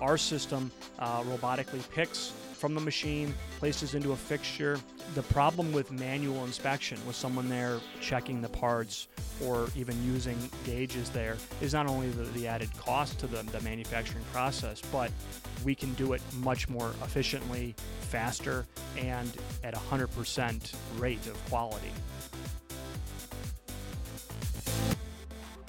Our system uh, robotically picks from the machine, places into a fixture. The problem with manual inspection, with someone there checking the parts or even using gauges there, is not only the, the added cost to the, the manufacturing process, but we can do it much more efficiently, faster, and at 100% rate of quality.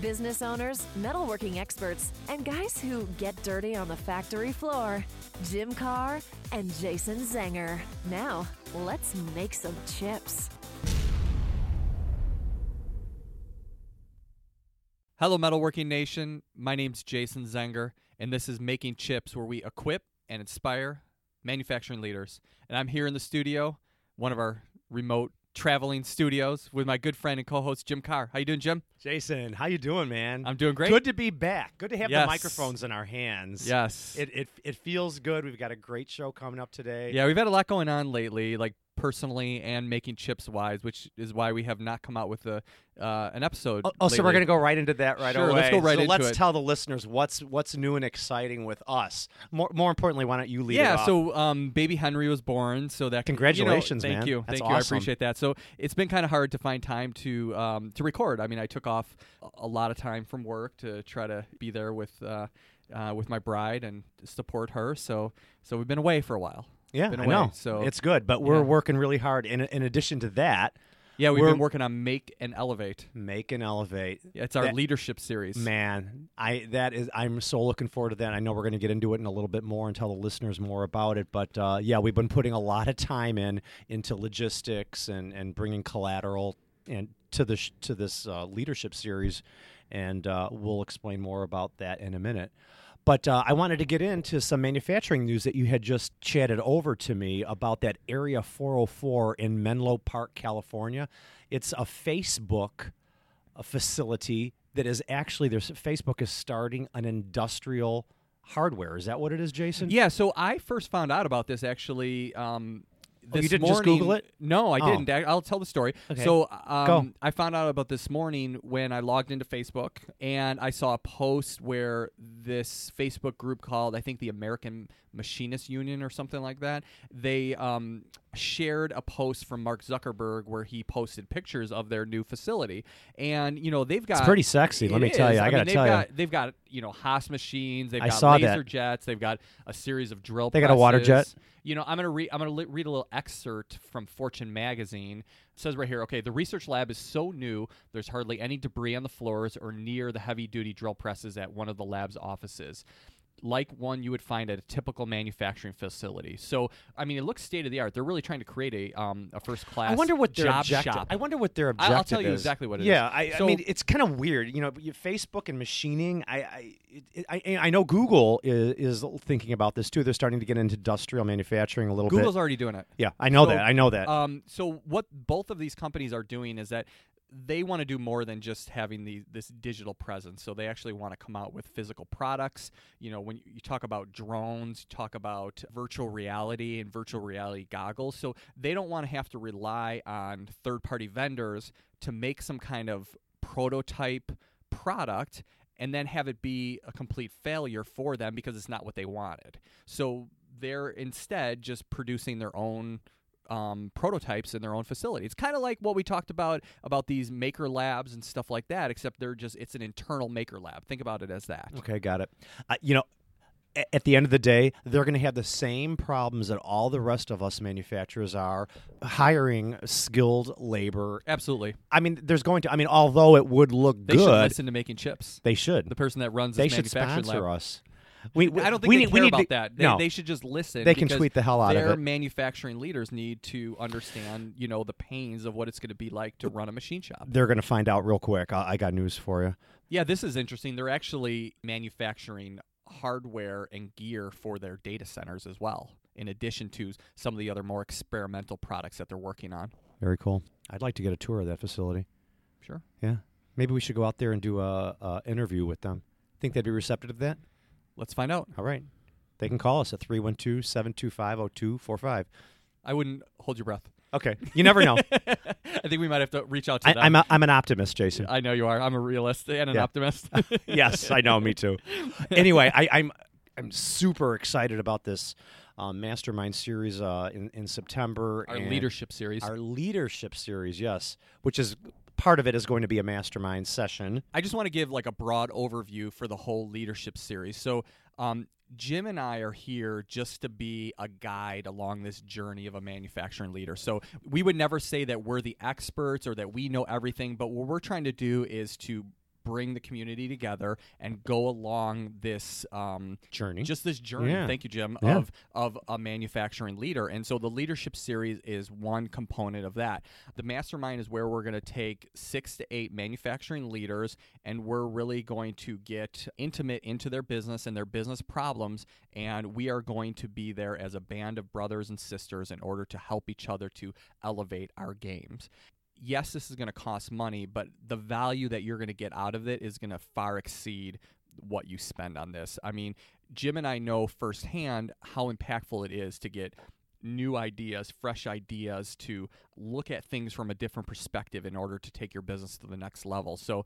business owners, metalworking experts, and guys who get dirty on the factory floor. Jim Carr and Jason Zenger. Now, let's make some chips. Hello, Metalworking Nation. My name's Jason Zenger, and this is Making Chips, where we equip and inspire manufacturing leaders. And I'm here in the studio, one of our remote traveling studios with my good friend and co-host Jim Carr. How you doing, Jim? Jason, how you doing, man? I'm doing great. Good to be back. Good to have Yes. the microphones in our hands. Yes. It, it it feels good. We've got a great show coming up today. yeah, we've had a lot going on lately, like personally and making chips wise, which is why we have not come out with a uh, an episode. Oh, oh, so we're gonna go right into that right Sure, away. let's go right so into let's it. tell the listeners what's what's new and exciting with us. More more importantly, why don't you lead it yeah, so um, baby Henry was born, so that Congratulations, you know, thank man. you, That's thank you, I appreciate that. So it's been kind of hard to find time to um, to record. I mean, I took off a- a lot of time from work to try to be there with uh, uh, with my bride and support her. So so we've been away for a while. Yeah, been I away, know. so- it's good, but we're Yeah. working really hard. In in addition to that, Yeah, we've been working on make and elevate. make and elevate. Yeah, It's our That- leadership series. Man, I that is I'm so looking forward to that. I know we're going to get into it in a little bit more and tell the listeners more about it. But uh, yeah, we've been putting a lot of time in into logistics and and bringing collateral and to the to this uh, leadership series, and uh, we'll explain more about that in a minute. But uh, I wanted to get into some manufacturing news that you had just chatted over to me about that Area 404 in Menlo Park, California. It's a Facebook facility that is actually there's Facebook is starting an industrial hardware. Is that what it is, Jason? Yeah, so I first found out about this actually. Um, Oh, you didn't just morning- Google it? No, I Oh. didn't. I- I'll tell the story. Okay. So um. I found out about this morning when I logged into Facebook and I saw a post where this Facebook group called, I think, the American Machinist Union or something like that. They um, shared a post from Mark Zuckerberg where he posted pictures of their new facility, and you know they've got pretty sexy, let me tell you. I mean, gotta they've tell got, They've got you know Haas machines. They've I got laser that. jets. They've got a series of drill. They got a water jet? You know, I'm gonna read. I'm gonna li- read a little excerpt from Fortune magazine. It says right here. Okay, the research lab is so new. There's hardly any debris on the floors or near the heavy-duty drill presses at one of the lab's offices. Like one you would find at a typical manufacturing facility. So, I mean, it looks state of the art. They're really trying to create a um, a first class. I wonder what their job objective. shop. I wonder what their I- objective I'll tell you is. exactly what it is. yeah, I, I So- mean, it's kind of weird. You know, you- Facebook and machining. I, I, it, I, I know Google is, is thinking about this too. They're starting to get into industrial manufacturing a little Google's bit. already doing it. Yeah, I know So, that. I know that. Um, so what both of these companies are doing is that they want to do more than just having the this digital presence. So they actually want to come out with physical products. You know, when you talk about drones, you talk about virtual reality and virtual reality goggles. So they don't want to have to rely on third-party vendors to make some kind of prototype product and then have it be a complete failure for them because it's not what they wanted. So they're instead just producing their own um, prototypes in their own facility. It's kind of like what we talked about about these maker labs and stuff like that, except they're just it's an internal maker lab. Think about it as that. Okay, got it. Uh, you know, at the end of the day, they're going to have the same problems that all the rest of us manufacturers are hiring skilled labor. Absolutely, I mean, there's going to. I mean, although it would look good. they should listen to making chips. they should. The person that runs They this should manufacturing sponsor lab. us. We, we- I don't think we they need, care we need about to, that. They, no, they should just listen. They can tweet the hell out of it. their manufacturing leaders need to understand, you know, the pains of what it's going to be like to run a machine shop. they're going to find out real quick. I, I got news for you. Yeah, this is interesting. They're actually manufacturing hardware and gear for their data centers as well. in addition to some of the other more experimental products that they're working on. Very cool. I'd like to get a tour of that facility. Sure. Yeah. Maybe we should go out there and do a, a interview with them. Think they'd be receptive to that? Let's find out. All right. They can call us at 312 725 0245. I wouldn't hold your breath. Okay. You never know. I think we might have to reach out to I, them. I'm, a, I'm an optimist, Jason. I know you are. I'm a realist and an Yeah. optimist. yes, I know. Me too. Anyway, I, I'm I'm super excited about this um, mastermind series uh, in in September. Our leadership series. our leadership series, yes, which is part of it is going to be a mastermind session. I just want to give like a broad overview for the whole leadership series. So, um, Jim and I are here just to be a guide along this journey of a manufacturing leader. So, we would never say that we're the experts or that we know everything, but what we're trying to do is to bring the community together and go along this um, Journey. just this journey Yeah. thank you jim Yeah. of of a manufacturing leader and so the leadership series is one component of that the mastermind is where we're going to take six to eight manufacturing leaders and we're really going to get intimate into their business and their business problems and we are going to be there as a band of brothers and sisters in order to help each other to elevate our games yes, this is going to cost money, but the value that you're going to get out of it is going to far exceed what you spend on this. I mean, Jim and I know firsthand how impactful it is to get new ideas, fresh ideas, to look at things from a different perspective in order to take your business to the next level. So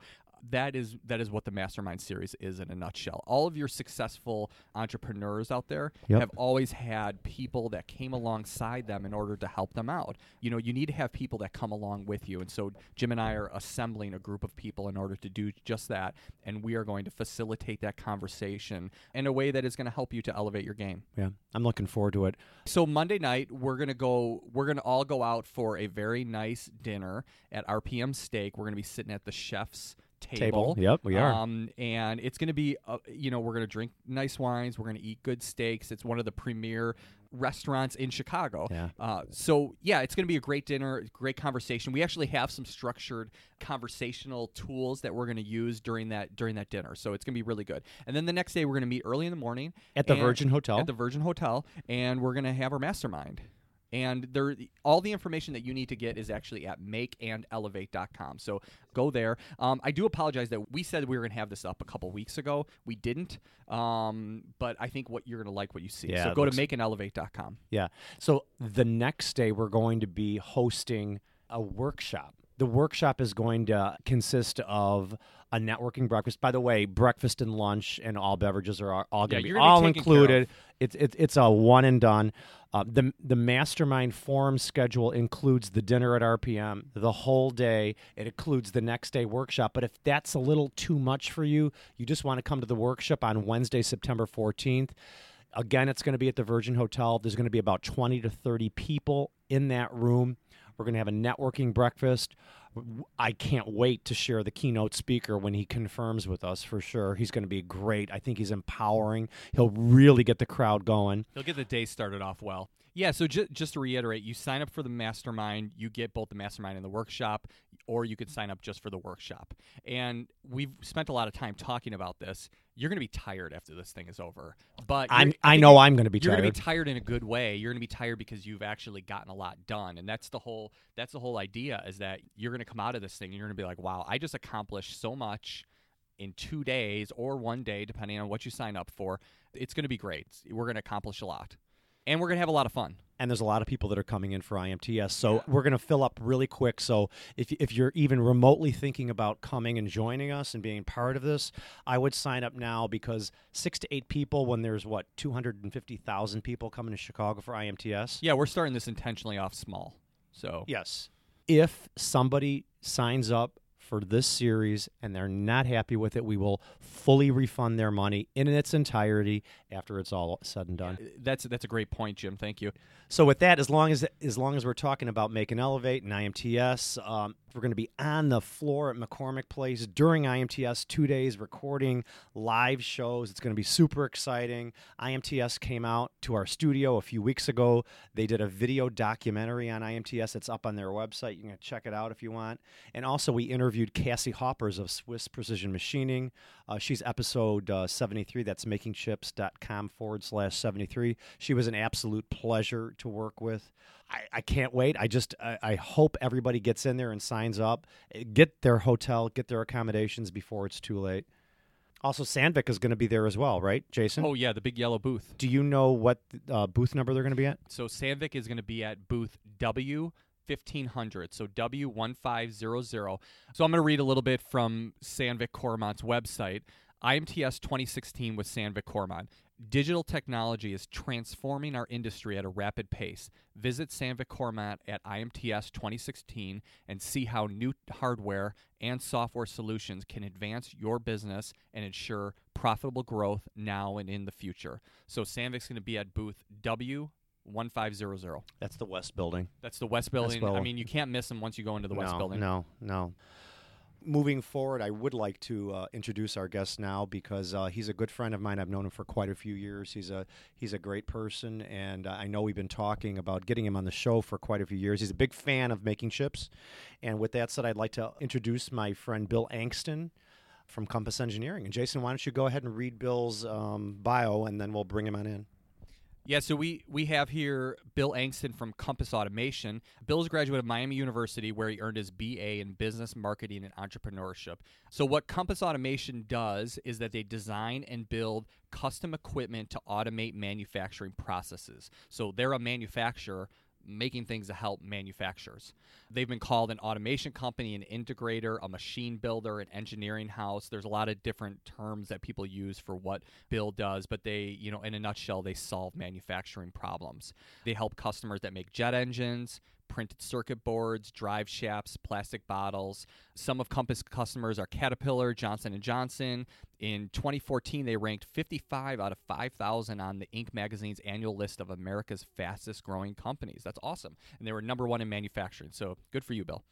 that is that is what the mastermind series is in a nutshell. All of your successful entrepreneurs out there Yep. have always had people that came alongside them in order to help them out. You know, you need to have people that come along with you. And so Jim and I are assembling a group of people in order to do just that. And we are going to facilitate that conversation in a way that is going to help you to elevate your game. yeah, I'm looking forward to it. So Monday night we're gonna go. We're gonna all go out for a very nice dinner at RPM Steak. We're gonna be sitting at the chef's table. Table. Yep, we are. Um, and it's gonna be, uh, you know, we're gonna drink nice wines. We're gonna eat good steaks. It's one of the premier restaurants in Chicago. Yeah. Uh, so yeah, it's gonna be a great dinner, great conversation. We actually have some structured conversational tools that we're gonna use during that during that dinner. So it's gonna be really good. And then the next day we're gonna meet early in the morning At the Virgin Hotel. At the Virgin Hotel, and we're gonna have our mastermind. And there, all the information that you need to get is actually at makeandelevate.com. So go there. Um, I do apologize that we said we were going to have this up a couple weeks ago. We didn't. Um, but I think what you're going to like what you see. Yeah, so go looks- to makeandelevate.com. Yeah. So the next day, we're going to be hosting a workshop. The workshop is going to consist of a networking breakfast. By the way, breakfast and lunch and all beverages are all, all going to be all taken care of. included. It's it's it's a one and done. Uh, the the mastermind forum schedule includes the dinner at RPM, the whole day. It includes the next day workshop. But if that's a little too much for you, you just want to come to the workshop on Wednesday, September fourteenth. Again, it's going to be at the Virgin Hotel. There's going to be about 20 to 30 people in that room. We're going to have a networking breakfast. I can't wait to share the keynote speaker when he confirms with us for sure. He's going to be great. I think he's empowering. He'll really get the crowd going. He'll get the day started off well. Yeah, so ju- just to reiterate, you sign up for the mastermind, you get both the mastermind and the workshop, or you could sign up just for the workshop. And we've spent a lot of time talking about this. You're going to be tired after this thing is over. But I'm, you're- I know I'm going to be tired. you're going to be tired in a good way. You're going to be tired because you've actually gotten a lot done, and that's the whole that's the whole idea is that you're going to come out of this thing and you're going to be like, wow, I just accomplished so much in two days or one day, depending on what you sign up for. It's going to be great. We're going to accomplish a lot, and we're going to have a lot of fun. and there's a lot of people that are coming in for IMTS. So we're going to fill up really quick. So if, if you're even remotely thinking about coming and joining us and being part of this, I would sign up now because six to eight people when there's what 250,000 people coming to Chicago for IMTS. Yeah, we're starting this intentionally off small. So Yes. If somebody signs up for this series and they're not happy with it, we will fully refund their money in its entirety after it's all said and done. that's that's a great point, Jim. Thank you. So with that, as long as as long as we're talking about make and elevate and IMTS, um, We're going to be on the floor at McCormick Place during IMTS, two days recording live shows. It's going to be super exciting. IMTS came out to our studio a few weeks ago. They did a video documentary on IMTS. It's up on their website. You can check it out if you want. And also, we interviewed Cassie Hoppers of Swiss Precision Machining. Uh, she's episode uh, 73. That's makingchips.com forward slash 73. She was an absolute pleasure to work with. I, I can't wait. I just I, I hope everybody gets in there and signs up, get their hotel, get their accommodations before it's too late. Also, Sandvik is going to be there as well, right, Jason? Oh yeah, the big yellow booth. Do you know what uh, booth number they're going to be at? So Sandvik is going to be at booth W. 1500 so w1500 so i'm going to read a little bit from sandvik Coromant's website IMTS 2016 with Sandvik Coromant. Digital technology is transforming our industry at a rapid pace. Visit Sandvik Coromant at IMTS 2016 and see how new hardware and software solutions can advance your business and ensure profitable growth now and in the future. So Sandvik's going to be at booth W 1500. That's the West Building. That's the West Building. I mean, you can't miss them once you go into the no, West Building. No, no moving forward, I would like to uh, introduce our guest now because uh, he's a good friend of mine. I've known him for quite a few years. He's a he's a great person, and I know we've been talking about getting him on the show for quite a few years. He's a big fan of making chips, and with that said, I'd like to introduce my friend Bill Angsten from Compass Engineering. And Jason, why don't you go ahead and read Bill's um, bio, and then we'll bring him on in. Yeah, so we we have here Bill Angsten from Compass Automation. Bill is a graduate of Miami University where he earned his BA in business marketing and entrepreneurship. So what Compass Automation does is that they design and build custom equipment to automate manufacturing processes. So they're a manufacturer making things to help manufacturers. They've been called an automation company, an integrator, a machine builder, an engineering house. There's a lot of different terms that people use for what Bill does, but they, you know, in a nutshell, they solve manufacturing problems. They help customers that make jet engines, printed circuit boards, drive shafts, plastic bottles. Some of Compass customers are Caterpillar, Johnson & Johnson. In 2014, they ranked 55 out of 5,000 on the Inc. magazine's annual list of America's fastest growing companies. That's awesome. And they were number one in manufacturing. So good for you, Bill.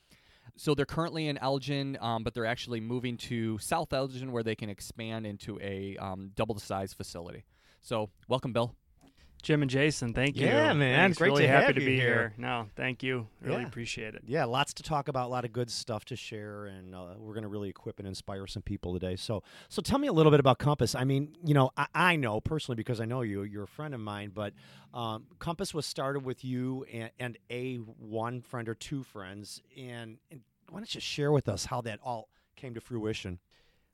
So they're currently in Elgin, um, but they're actually moving to South Elgin where they can expand into a um, double the size facility. So welcome, Bill. Jim and Jason, thank you. Yeah, man. Thanks. Great really to happy have to you be here. No, thank you. Really Yeah. appreciate it. Yeah, lots to talk about, a lot of good stuff to share, and uh, we're going to really equip and inspire some people today. So, so tell me a little bit about Compass. I mean, you know, I, I know personally because I know you, you're a friend of mine, but um, Compass was started with you and, and a one friend or two friends, and, and why don't you share with us how that all came to fruition?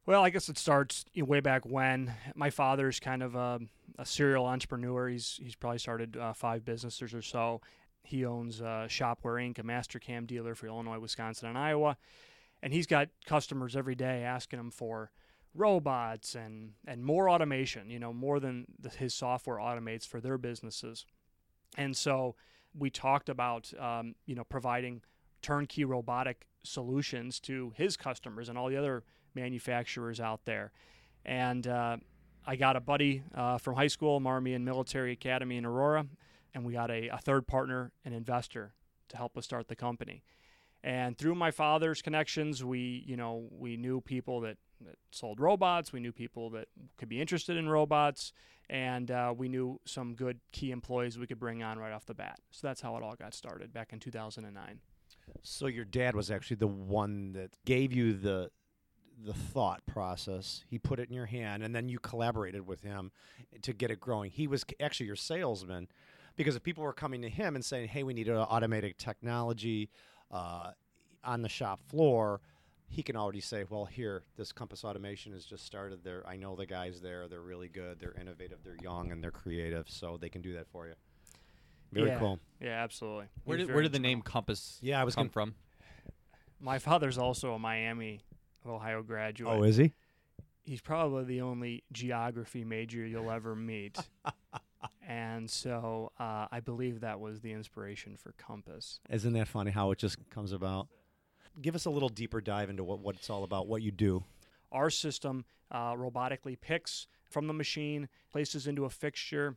Well, I guess it starts you know, way back when. My father's kind of a, a serial entrepreneur. He's he's probably started uh, five businesses or so. He owns uh, Shopware Inc., a Mastercam dealer for Illinois, Wisconsin, and Iowa, and he's got customers every day asking him for robots and and more automation. You know, more than the, his software automates for their businesses. And so we talked about um, you know providing turnkey robotic solutions to his customers and all the other manufacturers out there. And uh, I got a buddy uh, from high school, Marmion Military Academy in Aurora, and we got a, a third partner, an investor, to help us start the company. And through my father's connections, we, you know, we knew people that, that sold robots. We knew people that could be interested in robots, and uh, we knew some good key employees we could bring on right off the bat. So that's how it all got started back in 2009. So your dad was actually the one that gave you the the thought process. He put it in your hand, and then you collaborated with him to get it growing. He was actually your salesman, because if people were coming to him and saying, "Hey, we need automated technology uh, on the shop floor," he can already say, "Well, here, this Compass Automation has just started. There, I know the guys there. They're really good. They're innovative. They're young, and they're creative. So they can do that for you." Very yeah. cool. Yeah, absolutely. Where He's did where did the name. Compass Yeah, I was come gonna- from? My father's also a Miami, Ohio graduate. Oh, is he? He's probably the only geography major you'll ever meet. and so uh, I believe that was the inspiration for Compass. Isn't that funny how it just comes about? Give us a little deeper dive into what, what it's all about, what you do. Our system uh, robotically picks from the machine, places into a fixture,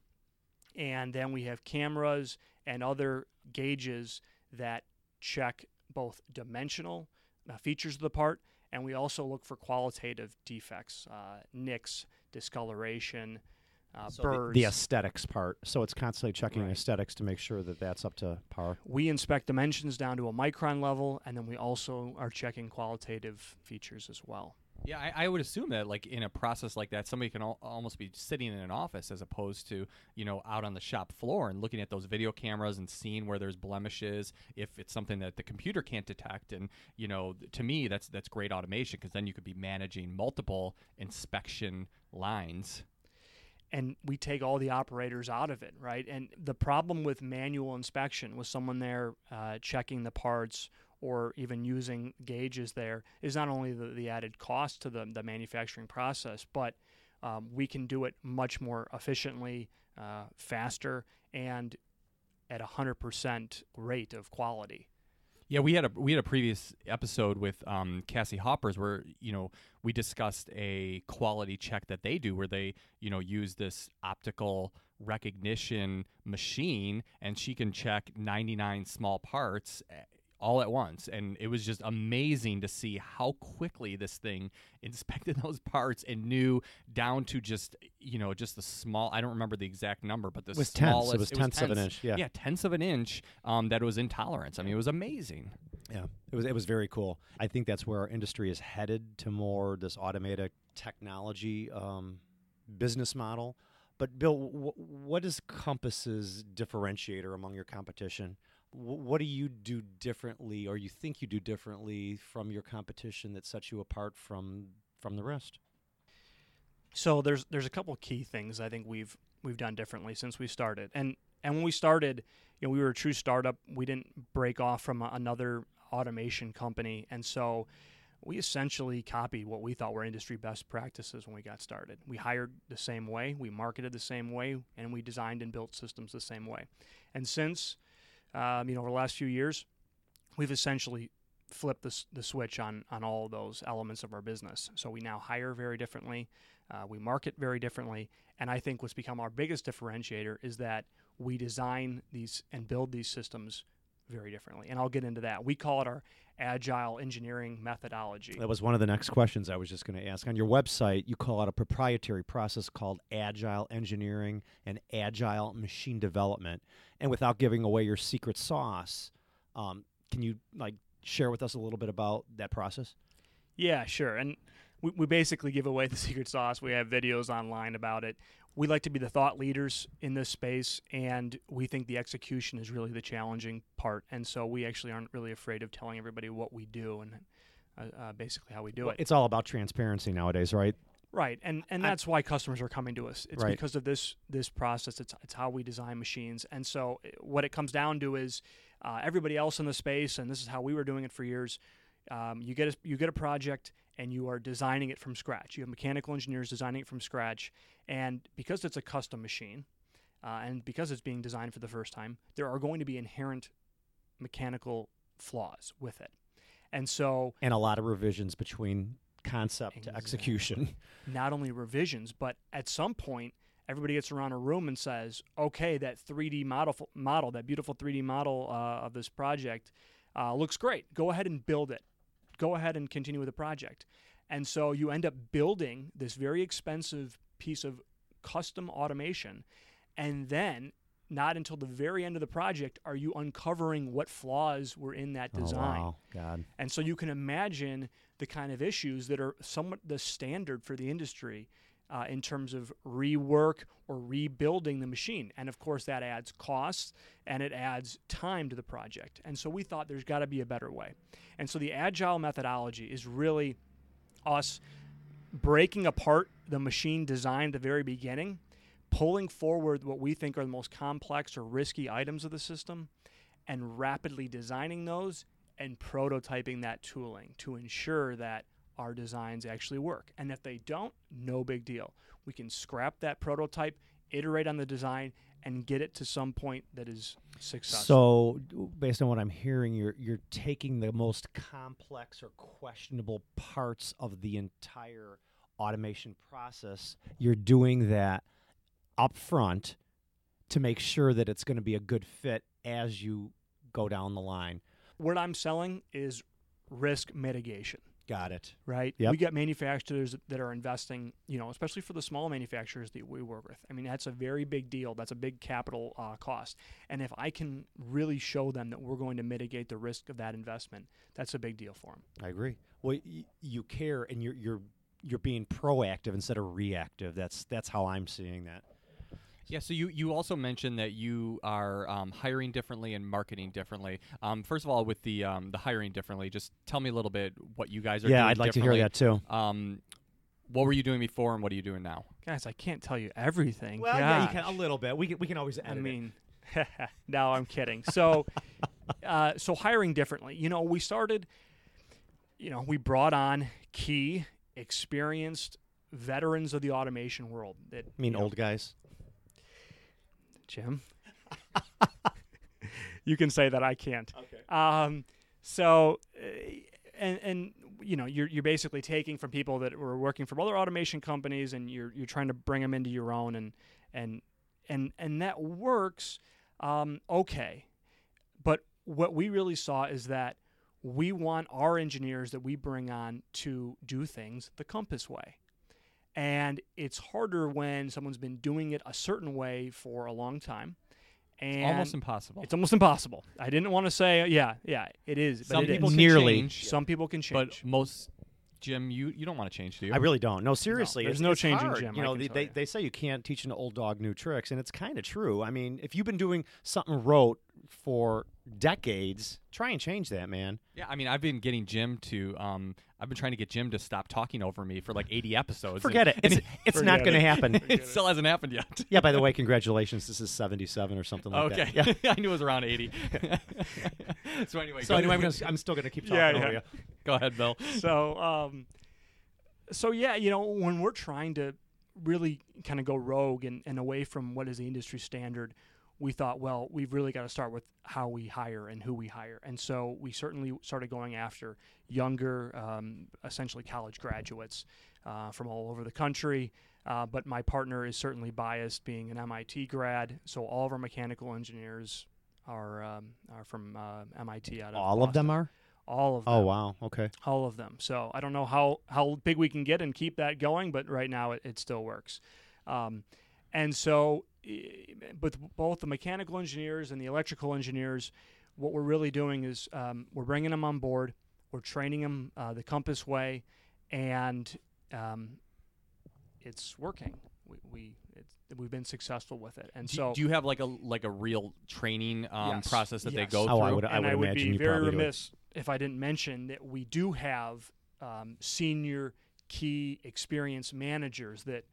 and then we have cameras and other gauges that check both dimensional uh, features of the part, and we also look for qualitative defects, uh, nicks, discoloration, uh, So the- burrs. the, aesthetics part. So it's constantly checking Right. aesthetics to make sure that that's up to par. we inspect dimensions down to a micron level, and then we also are checking qualitative features as well. Yeah, I, I would assume that like in a process like that, somebody can al- almost be sitting in an office as opposed to you know out on the shop floor and looking at those video cameras and seeing where there's blemishes if it's something that the computer can't detect. And you know, to me, that's that's great automation because then you could be managing multiple inspection lines. and we take all the operators out of it, right? And the problem with manual inspection, with someone there uh, checking the parts or even using gauges there, is not only the, the added cost to the, the manufacturing process, but um, we can do it much more efficiently, uh, faster, and at a 100% rate of quality. Yeah, we had a we had a previous episode with um, Cassie Hoppers where you know we discussed a quality check that they do where they you know use this optical recognition machine and she can check 99 small parts all at once and it was just amazing to see how quickly this thing inspected those parts and knew down to just you know just the small I don't remember the exact number but the It was tenths. smallest It was tenths of an inch, yeah. yeah tenths of an inch um, that it was intolerance I mean it was amazing Yeah, it was it was very cool. I think that's where our industry is headed to more this automated technology um, business model. But Bill, wh- what is Compass's differentiator among your competition? Wh- what do you do differently, or you think you do differently from your competition that sets you apart from from the rest? So there's there's a couple key things I think we've we've done differently since we started. And and when we started, you know, we were a true startup. We didn't break off from a, another automation company, and so we essentially copied what we thought were industry best practices when we got started. We hired the same way, we marketed the same way, and we designed and built systems the same way. And since um, you know over the last few years, we've essentially flipped the, the switch on on all those elements of our business. So we now hire very differently. Uh, we market very differently. And I think what's become our biggest differentiator is that we design these and build these systems very differently. And I'll get into that. We call it our agile engineering methodology. That was one of the next questions I was just going to ask. On your website, you call out a proprietary process called agile engineering and agile machine development. And without giving away your secret sauce, um, can you like share with us a little bit about that process? Yeah, sure. And we, we basically give away the secret sauce. We have videos online about it. We like to be the thought leaders in this space, and we think the execution is really the challenging part. And so we actually aren't really afraid of telling everybody what we do and uh, uh, basically how we do Well, it. It's all about transparency nowadays, right? Right, and and I- that's why customers are coming to us. It's Right. because of this this process. It's it's how we design machines, and so uh, what it comes down to is uh, everybody else in the space, and this is how we were doing it for years. Um, you get a, you get a project, and you are designing it from scratch. You have mechanical engineers designing it from scratch, and because it's a custom machine, uh, and because it's being designed for the first time, there are going to be inherent mechanical flaws with it, and so And a lot of revisions between concept to execution. not only revisions, but at some point, everybody gets around a room and says, "Okay, that 3D model, model, that beautiful 3D model uh, of this project, uh, looks great. Go ahead and build it. Go ahead and continue with the project." And so you end up building this very expensive piece of custom automation, and then not until the very end of the project are you uncovering what flaws were in that design. Oh, wow. God. And so you can imagine the kind of issues that are somewhat the standard for the industry uh, in terms of rework or rebuilding the machine. And of course, that adds costs and it adds time to the project. And so we thought there's got to be a better way. And so the agile methodology is really us breaking apart the machine design at the very beginning, pulling forward what we think are the most complex or risky items of the system, and rapidly designing those and prototyping that tooling to ensure that our designs actually work. And if they don't, no big deal. We can scrap that prototype, iterate on the design, and get it to some point that is successful. So, based on what I'm hearing, you're you're taking the most complex or questionable parts of the entire automation process. You're doing that up front to make sure that it's going to be a good fit as you go down the line. what I'm selling is risk mitigation Got it. right? Yep. We got manufacturers that are investing, you know, especially for the small manufacturers that we work with. I mean, that's a very big deal. That's a big capital uh, cost. And if I can really show them that we're going to mitigate the risk of that investment, that's a big deal for them. I agree. Well, y- you care, and you're you're you're being proactive instead of reactive. That's that's how I'm seeing that. Yeah, so you, you also mentioned that you are um, hiring differently and marketing differently. Um, first of all, with the um, the hiring differently, just tell me a little bit what you guys are doing. Yeah, I'd like to hear that too. Um, what were you doing before, and what are you doing now? Guys, I can't tell you everything. Well, yeah, you can a little bit. We can, we can always. I mean, no, I'm kidding. So, uh, so hiring differently. You know, we started. You know, we brought on key, experienced veterans of the automation world. That I mean, you know, old guys. Jim. you can say that I can't. Okay. Um, so, uh, and and you know, you're you're basically taking from people that were working from other automation companies, and you're you're trying to bring them into your own, and and and and that works. Um, okay, but what we really saw is that we want our engineers that we bring on to do things the Compass way. And it's harder when someone's been doing it a certain way for a long time. And it's Almost impossible. it's almost impossible. I didn't want to say, uh, yeah, yeah, it is. But Some it is. people can Nearly. change, Some people can change. but most Jim, you, you don't want to change, do you? I really don't. No, seriously. there's it's- no it's changing hard. Jim, You I know, can they, tell they, you. they say you can't teach an old dog new tricks, and it's kind of true. I mean, if you've been doing something rote for decades, try and change that, man. Yeah, I mean, I've been getting Jim to. Um, I've been trying to get Jim to stop talking over me for like 80 episodes. Forget and, it. It's, and it's Forget not going to happen. it still hasn't happened yet. yeah, by the way, congratulations. This is 77 or something like okay, that. Yeah. I knew it was around 80. so anyway, So anyway, I'm, gonna, I'm still going to keep talking Yeah, over you. go ahead, Bill. so um so yeah you know when we're trying to really kind of go rogue and, and away from what is the industry standard we thought well we've really got to start with how we hire and who we hire and so we certainly started going after younger um, essentially college graduates uh, from all over the country uh, but my partner is certainly biased being an mit grad so all of our mechanical engineers are um, are from uh, mit out of All of them are? all of them Oh, wow. Okay. all of them. So I don't know how how big we can get and keep that going, but right now it, it still works. Um, and so, with both the mechanical engineers and the electrical engineers, what we're really doing is um, we're bringing them on board, we're training them uh, the Compass way, and um, it's working. We, we it's, we've been successful with it, and Do, so do you have like a like a real training um, Yes, process that they go Oh, through? I would, I and would I would imagine be very probably do it. remiss if I didn't mention that we do have um, senior key experienced managers that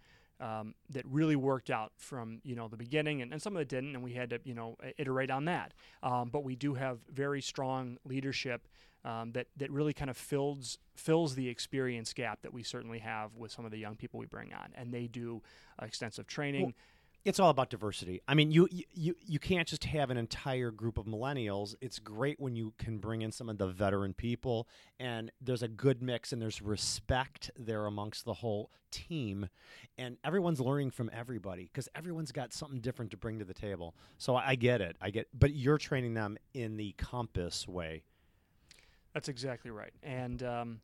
um, that really worked out from you know the beginning, and, and some of it didn't, and we had to you know iterate on that. Um, but we do have very strong leadership um, that that really kind of fills fills the experience gap that we certainly have with some of the young people we bring on, and they do uh, extensive training. It's all about diversity. I mean, you, you- you can't just have an entire group of millennials. It's great when you can bring in some of the veteran people, and there's a good mix, and there's respect there amongst the whole team, and everyone's learning from everybody because everyone's got something different to bring to the table. So I, I get it. I get, but you're training them in the compass way. That's exactly right. And um,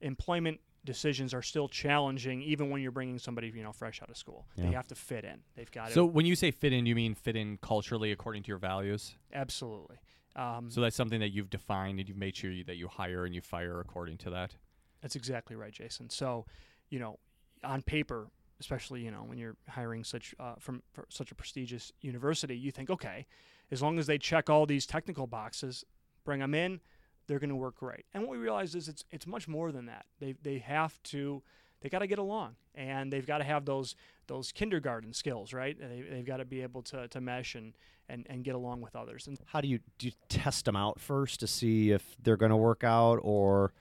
employment decisions are still challenging, even when you're bringing somebody you know fresh out of school. They have to fit in. They've got so to when you say fit in, you mean fit in culturally according to your values? absolutely. Um, So that's something that you've defined and you've made sure you, that you hire and you fire according to that. That's exactly right, Jason. So, you know, on paper, especially you know when you're hiring such uh, from for such a prestigious university, you think, okay, as long as they check all these technical boxes, bring them in, they're going to work great. And what we realize is it's it's much more than that. They they have to they got to get along and they've got to have those those kindergarten skills, right? They, they've got to be able to, to mesh and, and, and get along with others. And How do you do? You test them out first to see if they're going to work out, or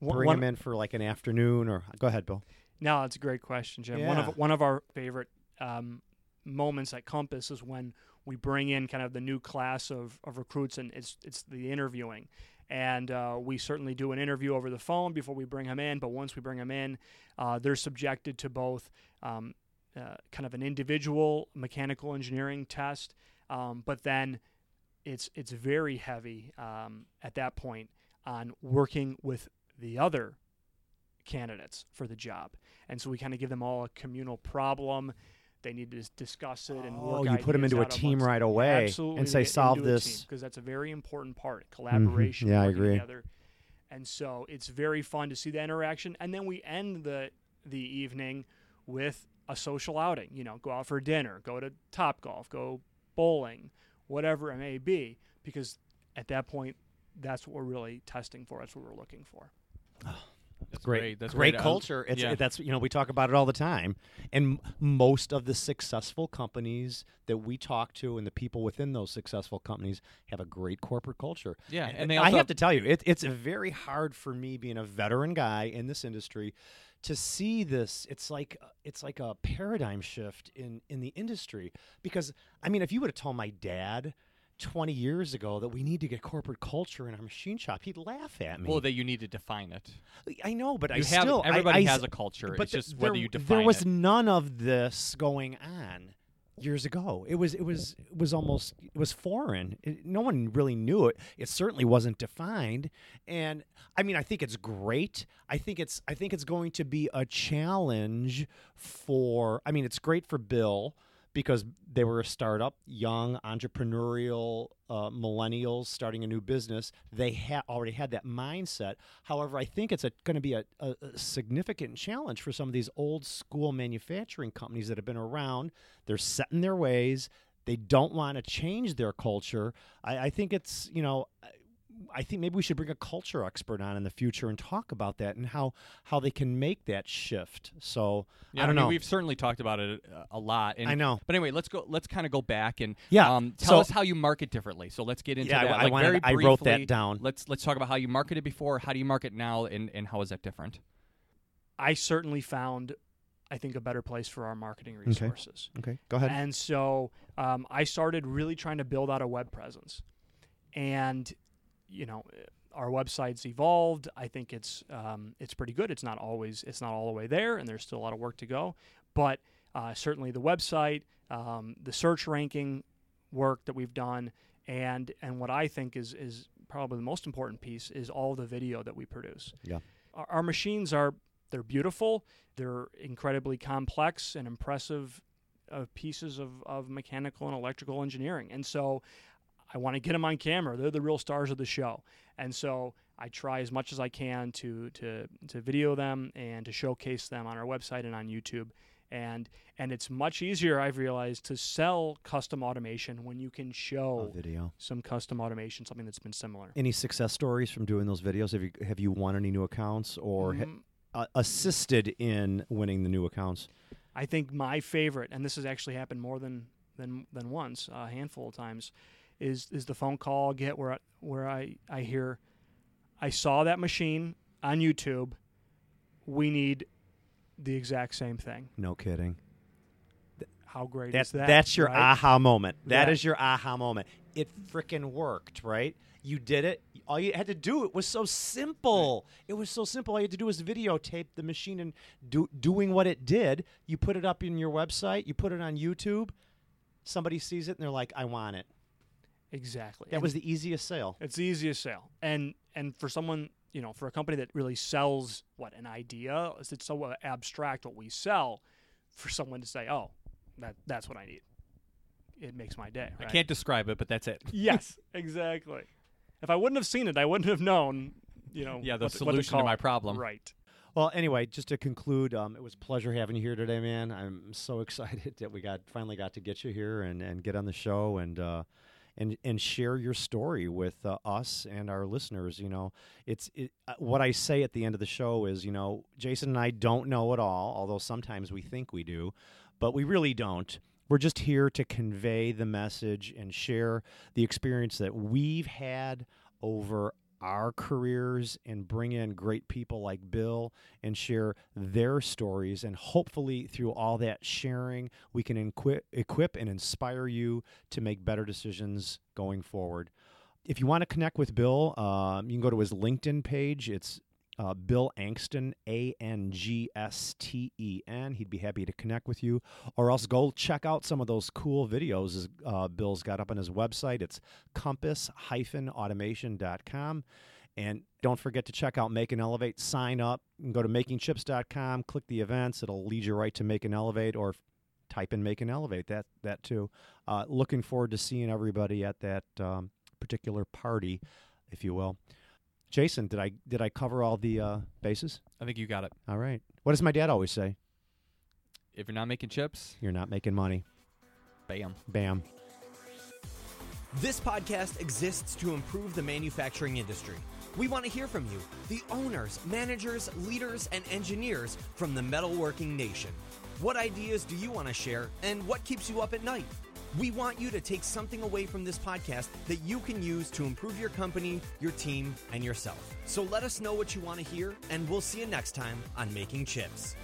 bring one- them in for like an afternoon? Or go ahead, Bill. No, that's a great question, Jim. One of one of our favorite um, moments at Compass is when we bring in kind of the new class of, of recruits, and it's it's the interviewing, and uh, we certainly do an interview over the phone before we bring them in. But once we bring them in, uh, they're subjected to both um, uh, kind of an individual mechanical engineering test, um, but then it's it's very heavy um, at that point on working with the other candidates for the job. And so we kind of give them all a communal problem. They need to discuss it and work. Oh, work you put them into a team right away Absolutely, and say, "Solve this." because that's a very important part. Collaboration. Yeah, I agree. Together. And so it's very fun to see the interaction. And then we end the the evening with a social outing. You know, go out for dinner, go to Top Golf, go bowling, whatever it may be, because at that point, that's what we're really testing for. That's what we're looking for. Ah. That's great, That's great great. Um, culture. It's yeah. that's you know we talk about it all the time, and m- most of the successful companies that we talk to and the people within those successful companies have a great corporate culture. Yeah, and they I have to tell you, it, it's very hard for me being a veteran guy in this industry to see this. It's like it's like a paradigm shift in in the industry because I mean, if you would have told my dad. 20 years ago that we need to get corporate culture in our machine shop he'd laugh at me well that you need to define it. I know, but I have still everybody I has a culture. But it's just there, whether you define. It. There was it. none of this going on years ago. It was it was it was almost it was foreign. It- no one really knew it. It certainly wasn't defined. And I mean, I think it's great. I think it's I think it's going to be a challenge for. I mean, it's great for Bill because they were a startup, young entrepreneurial uh, millennials starting a new business. They ha- already had that mindset. However, I think it's going to be a, a, a significant challenge for some of these old school manufacturing companies that have been around. They're set in their ways. They don't want to change their culture. I, I think it's you know. I think maybe we should bring a culture expert on in the future and talk about that and how how they can make that shift. So Yeah, I don't mean, know. We've certainly talked about it uh, a lot. And, I know. But anyway, let's go. Let's kind of go back and Yeah, um, tell so- us how you market differently. So let's get into Yeah, I- that. I like, wanted- very I wrote that briefly, down. Let's let's talk about how you marketed before. How do you market now, and and how is that different? I certainly found, I think, a better place for our marketing resources. Okay, go ahead. And so um, I started really trying to build out a web presence. And, you know, our website's evolved. I think it's um, it's pretty good. It's not always it's not all the way there, and there's still a lot of work to go. But uh, certainly the website, um, the search ranking work that we've done, and and what I think is is probably the most important piece is all the video that we produce. Yeah. Our, our machines are they're beautiful. They're incredibly complex and impressive uh, pieces of, of mechanical and electrical engineering. And so I want to get them on camera. They're the real stars of the show. And so I try as much as I can to, to, to video them and to showcase them on our website and on YouTube. And and it's much easier, I've realized, to sell custom automation when you can A show video. some custom automation, something that's been similar. Any success stories from doing those videos? Have you have you won any new accounts or ha- Mm, uh, assisted in winning the new accounts? I think my favorite, and this has actually happened more than than than once, a handful of times, is is the phone call I get where I, where I I hear, I saw that machine on YouTube. We need the exact same thing. No kidding. How great That's is that? that's your right? aha moment. That- that is your aha moment. It freaking worked, right? You did it. All you had to do it was so simple. It was so simple. All you had to do was videotape the machine and do, doing what it did. You put it up in your website. You put it on YouTube. Somebody sees it and they're like, "I want it." Exactly. That And was the easiest sale. It's the easiest sale, and and for someone you know, for a company that really sells what an idea, is it's so abstract what we sell. For someone to say, "Oh, that that's what I need," it makes my day. I can't describe it, but that's it. Yes, exactly. If I wouldn't have seen it, I wouldn't have known. You know, Yeah, the what to- what to solution to my problem. Right. Well, anyway, just to conclude, um, it was a pleasure having you here today, man. I'm so excited that we got finally got to get you here and, and get on the show and uh, and and share your story with uh, us and our listeners. You know, it's it, uh, what I say at the end of the show is, you know, Jason and I don't know it all, although sometimes we think we do, but we really don't. We're just here to convey the message and share the experience that we've had over our careers and bring in great people like Bill and share their stories. And hopefully, through all that sharing, we can equip, equip and inspire you to make better decisions going forward. If you want to connect with Bill, um, you can go to his LinkedIn page. It's uh, Bill Angsten, A N G S T E N. He'd be happy to connect with you. Or else go check out some of those cool videos uh, Bill's got up on his website. It's compass automation.com. And don't forget to check out Make and Elevate. Sign up. Can go to makingchips.com, click the events. It'll lead you right to Make and Elevate or type in Make and Elevate. That, that too. Uh, looking forward to seeing everybody at that um, particular party, if you will. Jason, did I did I cover all the uh, bases? I think you got it. All right. What does my dad always say? If you're not making chips, You're not making money. bam. Bam. This podcast exists to improve the manufacturing industry. We want to hear from you, the owners, managers, leaders, and engineers from the metalworking nation. What ideas do you want to share, and what keeps you up at night? We want you to take something away from this podcast that you can use to improve your company, your team, and yourself. So let us know what you want to hear, and we'll see you next time on Making Chips.